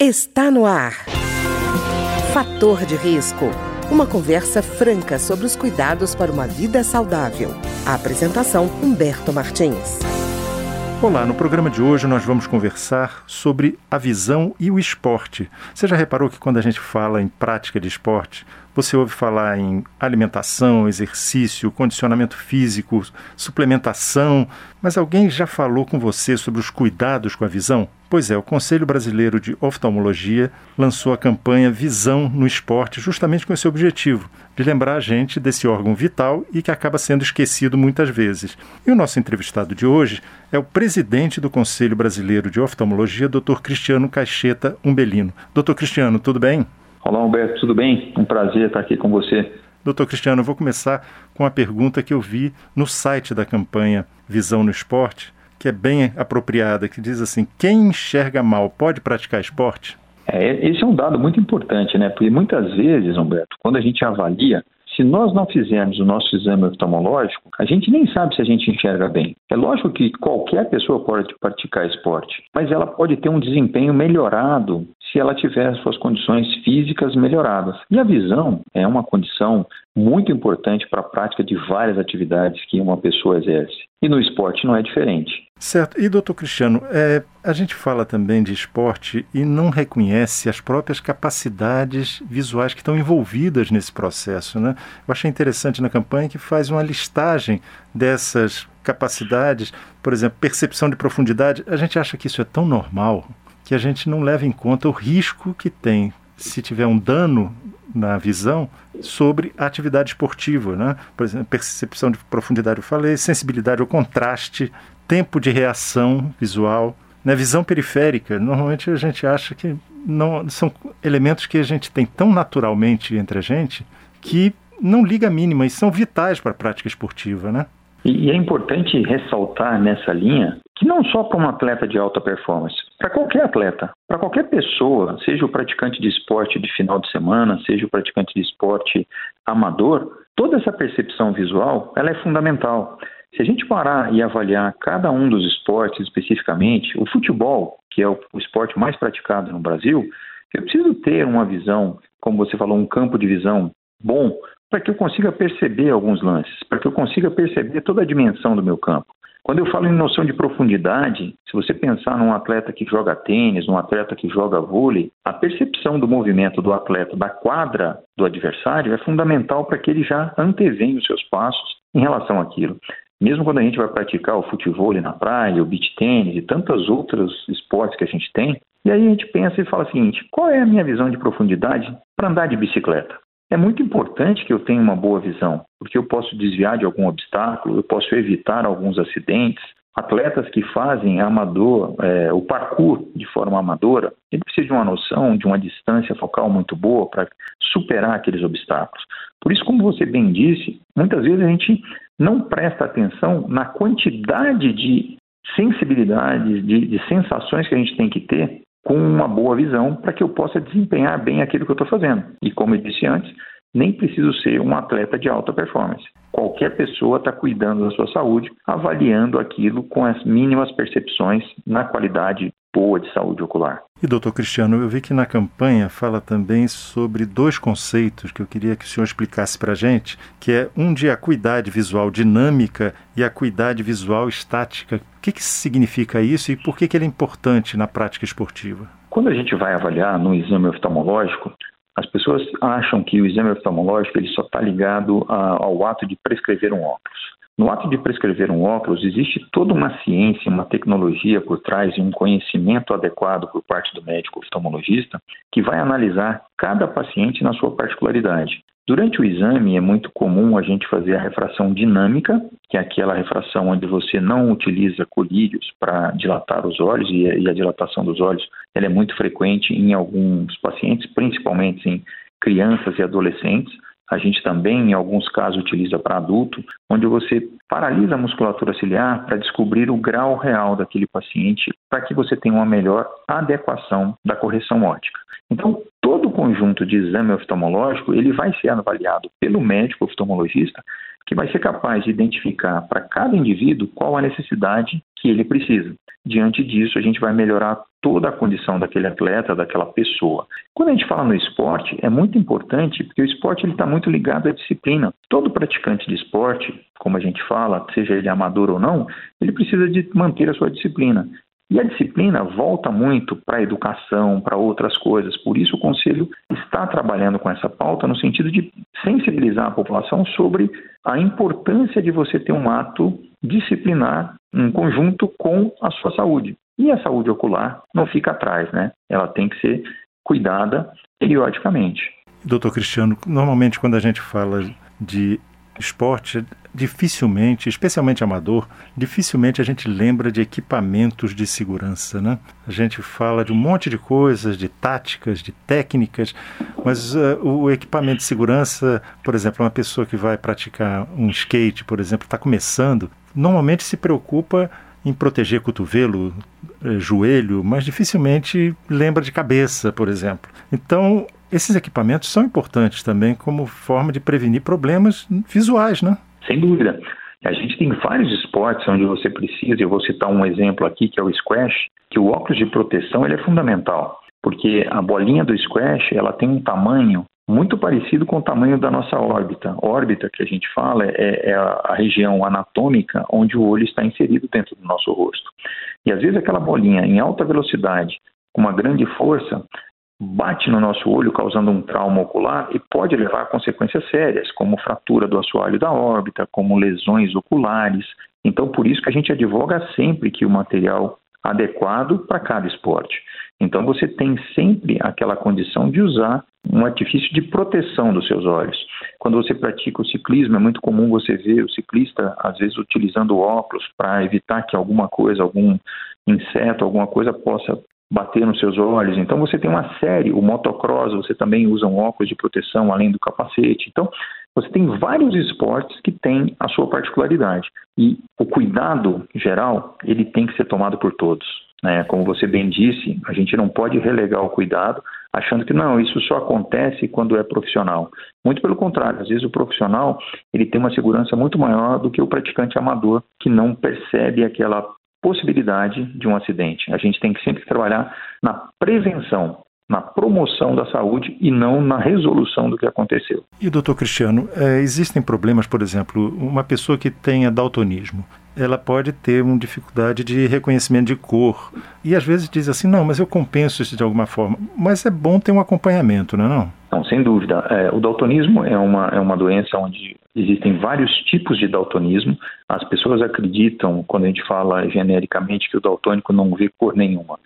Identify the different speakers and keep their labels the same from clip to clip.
Speaker 1: Está no ar. Fator de risco. Uma conversa franca sobre os cuidados para uma vida saudável. A apresentação Humberto Martins.
Speaker 2: Olá, no programa de hoje nós vamos conversar sobre a visão e o esporte. Você já reparou que quando a gente fala em prática de esporte, você ouve falar em alimentação, exercício, condicionamento físico, suplementação, mas alguém já falou com você sobre os cuidados com a visão? Pois é, o Conselho Brasileiro de Oftalmologia lançou a campanha Visão no Esporte justamente com esse objetivo, de lembrar a gente desse órgão vital e que acaba sendo esquecido muitas vezes. E o nosso entrevistado de hoje é o presidente do Conselho Brasileiro de Oftalmologia, Dr. Cristiano Caixeta Umbelino. Doutor Cristiano, tudo bem?
Speaker 3: Olá, Humberto, tudo bem? Um prazer estar aqui com você.
Speaker 2: Doutor Cristiano, eu vou começar com a pergunta que eu vi no site da campanha Visão no Esporte, que é bem apropriada, que diz assim: quem enxerga mal pode praticar esporte?
Speaker 3: É, esse é um dado muito importante, né? Porque muitas vezes, Humberto, quando a gente avalia se nós não fizermos o nosso exame oftalmológico, a gente nem sabe se a gente enxerga bem. É lógico que qualquer pessoa pode praticar esporte, mas ela pode ter um desempenho melhorado se ela tiver suas condições físicas melhoradas. E a visão é uma condição muito importante para a prática de várias atividades que uma pessoa exerce. E no esporte não é diferente.
Speaker 2: Certo. E, doutor Cristiano, é, a gente fala também de esporte e não reconhece as próprias capacidades visuais que estão envolvidas nesse processo. Né? Eu achei interessante na campanha que faz uma listagem dessas capacidades, por exemplo, percepção de profundidade. A gente acha que isso é tão normal que a gente não leva em conta o risco que tem se tiver um dano na visão sobre a atividade esportiva, né? Por exemplo, percepção de profundidade, eu falei, sensibilidade ao contraste, tempo de reação visual, né? visão periférica. Normalmente a gente acha que não são elementos que a gente tem tão naturalmente entre a gente que não liga a mínima e são vitais para a prática esportiva, né?
Speaker 3: E é importante ressaltar nessa linha que não só para um atleta de alta performance, para qualquer atleta, para qualquer pessoa, seja o praticante de esporte de final de semana, seja o praticante de esporte amador, toda essa percepção visual ela é fundamental. Se a gente parar e avaliar cada um dos esportes especificamente, o futebol, que é o, esporte mais praticado no Brasil, eu preciso ter uma visão, como você falou, um campo de visão bom para que eu consiga perceber alguns lances, para que eu consiga perceber toda a dimensão do meu campo. Quando eu falo em noção de profundidade, se você pensar num atleta que joga tênis, num atleta que joga vôlei, a percepção do movimento do atleta da quadra do adversário é fundamental para que ele já antevenha os seus passos em relação àquilo. Mesmo quando a gente vai praticar o futebol na praia, o beach tênis e tantos outros esportes que a gente tem, e aí a gente pensa e fala o seguinte: qual é a minha visão de profundidade para andar de bicicleta? É muito importante que eu tenha uma boa visão, porque eu posso desviar de algum obstáculo, eu posso evitar alguns acidentes. Atletas que fazem amador, é, o parkour de forma amadora, ele precisa de uma noção, de uma distância focal muito boa para superar aqueles obstáculos. Por isso, como você bem disse, muitas vezes a gente não presta atenção na quantidade de sensibilidades, de, de sensações que a gente tem que ter com uma boa visão para que eu possa desempenhar bem aquilo que eu estou fazendo. E como eu disse antes, nem preciso ser um atleta de alta performance. Qualquer pessoa está cuidando da sua saúde, avaliando aquilo com as mínimas percepções na qualidade boa de saúde ocular.
Speaker 2: E doutor Cristiano, eu vi que na campanha fala também sobre dois conceitos que eu queria que o senhor explicasse para a gente, que é um de acuidade visual dinâmica e acuidade visual estática. O que, que significa isso e por que, que ele é importante na prática esportiva?
Speaker 3: Quando a gente vai avaliar no exame oftalmológico, as pessoas acham que o exame oftalmológico ele só está ligado a, ao ato de prescrever um óculos. No ato de prescrever um óculos, existe toda uma ciência, uma tecnologia por trás e um conhecimento adequado por parte do médico oftalmologista que vai analisar cada paciente na sua particularidade. Durante o exame, é muito comum a gente fazer a refração dinâmica, que é aquela refração onde você não utiliza colírios para dilatar os olhos, e a dilatação dos olhos ela é muito frequente em alguns pacientes, principalmente em crianças e adolescentes. A gente também, em alguns casos, utiliza para adulto, onde você paralisa a musculatura ciliar para descobrir o grau real daquele paciente, para que você tenha uma melhor adequação da correção óptica. Então, todo o conjunto de exame oftalmológico ele vai ser avaliado pelo médico oftalmologista, que vai ser capaz de identificar para cada indivíduo qual a necessidade que ele precisa. diante disso, a gente vai melhorar toda a condição daquele atleta, daquela pessoa. Quando a gente fala no esporte, é muito importante porque o esporte está muito ligado à disciplina. Todo praticante de esporte, como a gente fala, seja ele amador ou não, ele precisa de manter a sua disciplina. E a disciplina volta muito para a educação, para outras coisas. Por isso, o Conselho está trabalhando com essa pauta no sentido de sensibilizar a população sobre a importância de você ter um ato disciplinar em conjunto com a sua saúde. E a saúde ocular não fica atrás, né? Ela tem que ser cuidada periodicamente.
Speaker 2: Doutor Cristiano, normalmente quando a gente fala de esporte, dificilmente, especialmente amador, dificilmente a gente lembra de equipamentos de segurança, né? A gente fala de um monte de coisas, de táticas, de técnicas, mas uh, o equipamento de segurança, por exemplo, uma pessoa que vai praticar um skate, por exemplo, está começando, normalmente se preocupa em proteger cotovelo, eh, joelho, mas dificilmente lembra de cabeça, por exemplo. Então, esses equipamentos são importantes também como forma de prevenir problemas visuais, né?
Speaker 3: Sem dúvida. A gente tem vários esportes onde você precisa, eu vou citar um exemplo aqui que é o squash, que o óculos de proteção ele é fundamental, porque a bolinha do squash ela tem um tamanho muito parecido com o tamanho da nossa órbita. Órbita que a gente fala é, é a região anatômica onde o olho está inserido dentro do nosso rosto. E às vezes aquela bolinha em alta velocidade, com uma grande força, bate no nosso olho, causando um trauma ocular e pode levar a consequências sérias, como fratura do assoalho da órbita, como lesões oculares. Então, por isso que a gente advoga sempre que o material adequado para cada esporte. Então, você tem sempre aquela condição de usar um artifício de proteção dos seus olhos. Quando você pratica o ciclismo, é muito comum você ver o ciclista, às vezes, utilizando óculos para evitar que alguma coisa, algum inseto, alguma coisa possa bater nos seus olhos. Então você tem uma série, o motocross, você também usa um óculos de proteção além do capacete. Então você tem vários esportes que têm a sua particularidade. E o cuidado geral, ele tem que ser tomado por todos. Né? Como você bem disse, a gente não pode relegar o cuidado achando que não, isso só acontece quando é profissional. Muito pelo contrário, às vezes o profissional ele tem uma segurança muito maior do que o praticante amador que não percebe aquela possibilidade de um acidente. A gente tem que sempre trabalhar na prevenção, na promoção da saúde e não na resolução do que aconteceu.
Speaker 2: E doutor Cristiano, é, existem problemas, por exemplo, uma pessoa que tenha daltonismo, ela pode ter uma dificuldade de reconhecimento de cor e às vezes diz assim, não, mas eu compenso isso de alguma forma. Mas é bom ter um acompanhamento, não é não?
Speaker 3: Não, sem dúvida. É, o daltonismo é uma, é uma doença onde existem vários tipos de daltonismo. As pessoas acreditam, quando a gente fala genericamente, que o daltônico não vê cor nenhuma.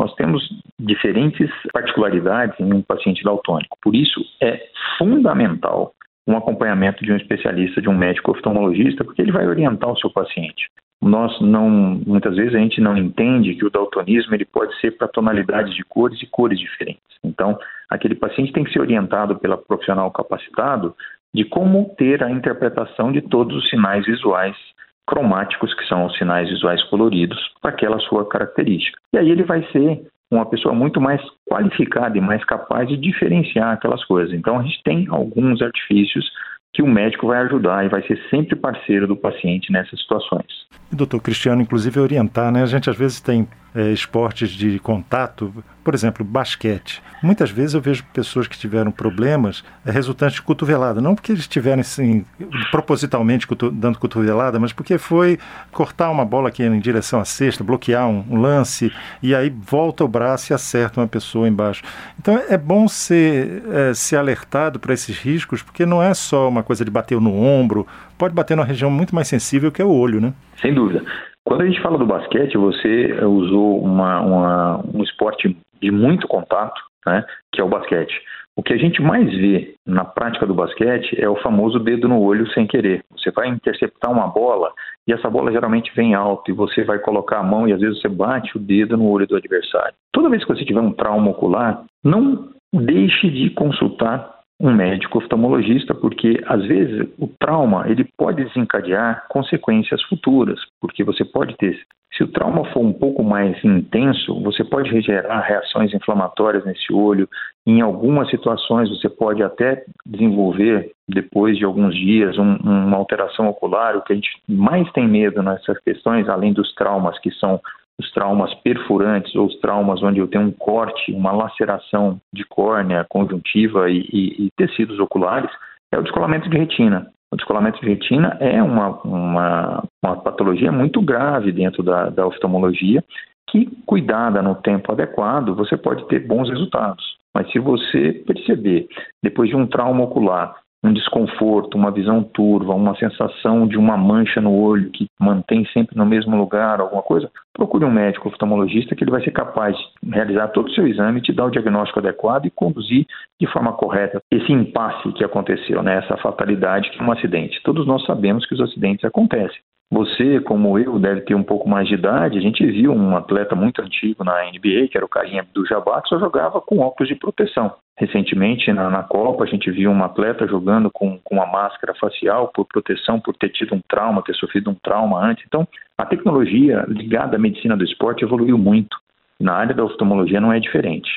Speaker 3: Nós temos diferentes particularidades em um paciente daltônico. Por isso, é fundamental um acompanhamento de um especialista, de um médico oftalmologista, porque ele vai orientar o seu paciente. Nós não, muitas vezes a gente não entende que o daltonismo ele pode ser para tonalidades de cores e cores diferentes. Então, aquele paciente tem que ser orientado pela profissional capacitado de como ter a interpretação de todos os sinais visuais cromáticos, que são os sinais visuais coloridos, para aquela sua característica. E aí ele vai ser uma pessoa muito mais qualificada e mais capaz de diferenciar aquelas coisas. Então a gente tem alguns artifícios que o médico vai ajudar e vai ser sempre parceiro do paciente nessas situações.
Speaker 2: E doutor Cristiano, inclusive, orientar, né? A gente às vezes tem é, esportes de contato, por exemplo, basquete. Muitas vezes eu vejo pessoas que tiveram problemas é, resultantes de cotovelada, não porque eles estiverem assim, propositalmente dando cotovelada, mas porque foi cortar uma bola aqui em direção à cesta, bloquear um, um, lance e aí volta o braço e acerta uma pessoa embaixo. Então é bom ser, é, ser alertado para esses riscos, porque não é só uma coisa de bater no ombro, pode bater numa região muito mais sensível que é o olho, né?
Speaker 3: Sem dúvida. Quando a gente fala do basquete, você usou uma, uma, um esporte de muito contato, né, que é o basquete. O que a gente mais vê na prática do basquete é o famoso dedo no olho sem querer. Você vai interceptar uma bola e essa bola geralmente vem alto e você vai colocar a mão e às vezes você bate o dedo no olho do adversário. Toda vez que você tiver um trauma ocular, não deixe de consultar um médico oftalmologista, porque às vezes o trauma ele pode desencadear consequências futuras, porque você pode ter, se o trauma for um pouco mais intenso, você pode gerar reações inflamatórias nesse olho. Em algumas situações você pode até desenvolver depois de alguns dias um, uma alteração ocular. O que a gente mais tem medo nessas questões, além dos traumas que são os traumas perfurantes ou os traumas onde eu tenho um corte, uma laceração de córnea, conjuntiva e, e, e tecidos oculares, é o descolamento de retina. O descolamento de retina é uma, uma, uma patologia muito grave dentro da, da oftalmologia que, cuidada no tempo adequado, você pode ter bons resultados. Mas se você perceber, depois de um trauma ocular, um desconforto, uma visão turva, uma sensação de uma mancha no olho que mantém sempre no mesmo lugar, alguma coisa, procure um médico oftalmologista que ele vai ser capaz de realizar todo o seu exame, te dar o diagnóstico adequado e conduzir de forma correta esse impasse que aconteceu, né? essa fatalidade que é um acidente. Todos nós sabemos que os acidentes acontecem. Você, como eu, deve ter um pouco mais de idade. A gente viu um atleta muito antigo na NBA, que era o Karim do Jabbar, que só jogava com óculos de proteção. Recentemente, na, na, Copa, a gente viu um atleta jogando com, com uma máscara facial por proteção, por ter tido um trauma, ter sofrido um trauma antes. Então, a tecnologia ligada à medicina do esporte evoluiu muito. Na área da oftalmologia não é diferente.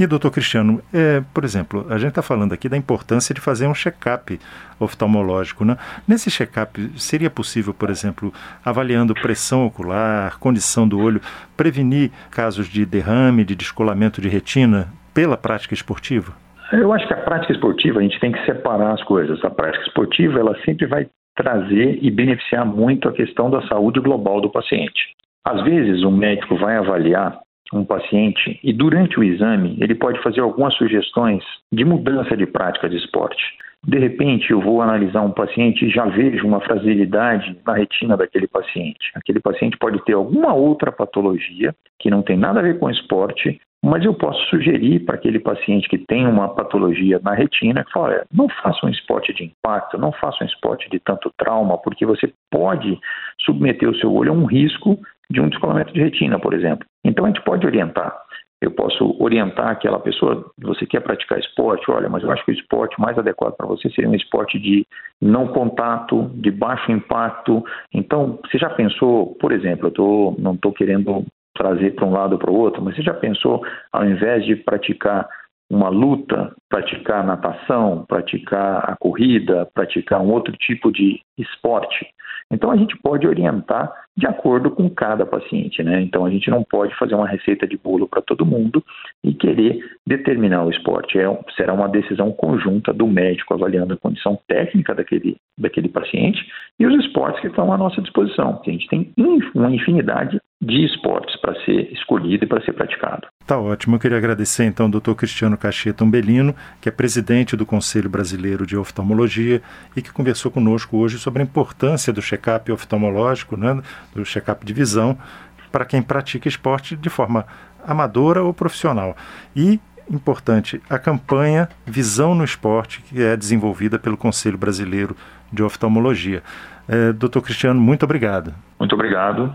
Speaker 2: E, doutor Cristiano, é, por exemplo, a gente está falando aqui da importância de fazer um check-up oftalmológico. Né? Nesse check-up, seria possível, por exemplo, avaliando pressão ocular, condição do olho, prevenir casos de derrame, de descolamento de retina pela prática esportiva?
Speaker 3: Eu acho que a prática esportiva, a gente tem que separar as coisas. A prática esportiva, ela sempre vai trazer e beneficiar muito a questão da saúde global do paciente. Às vezes, o médico vai avaliar um paciente e durante o exame ele pode fazer algumas sugestões de mudança de prática de esporte. De repente, eu vou analisar um paciente e já vejo uma fragilidade na retina daquele paciente. Aquele paciente pode ter alguma outra patologia que não tem nada a ver com esporte, mas eu posso sugerir para aquele paciente que tem uma patologia na retina que fala, não faça um esporte de impacto, não faça um esporte de tanto trauma, porque você pode submeter o seu olho a um risco de um descolamento de retina, por exemplo. Então a gente pode orientar. Eu posso orientar aquela pessoa, você quer praticar esporte, olha, mas eu acho que o esporte mais adequado para você seria um esporte de não contato, de baixo impacto. Então, você já pensou, por exemplo, eu tô, não estou querendo trazer para um lado ou para o outro, mas você já pensou, ao invés de praticar uma luta, praticar natação, praticar a corrida, praticar um outro tipo de esporte. Então a gente pode orientar de acordo com cada paciente, né? Então a gente não pode fazer uma receita de bolo para todo mundo e querer determinar o esporte. É, será uma decisão conjunta do médico avaliando a condição técnica daquele, daquele paciente e os esportes que estão à nossa disposição. A gente tem uma infinidade de esportes para ser escolhido e para ser praticado.
Speaker 2: Tá ótimo. Eu queria agradecer então ao Dr. Cristiano Cacheta Umbelino, que é presidente do Conselho Brasileiro de Oftalmologia e que conversou conosco hoje sobre a importância do check-up oftalmológico, né, do check-up de visão, para quem pratica esporte de forma amadora ou profissional. E importante, a campanha Visão no Esporte, que é desenvolvida pelo Conselho Brasileiro de Oftalmologia. É, doutor Cristiano, muito obrigado.
Speaker 3: Muito obrigado.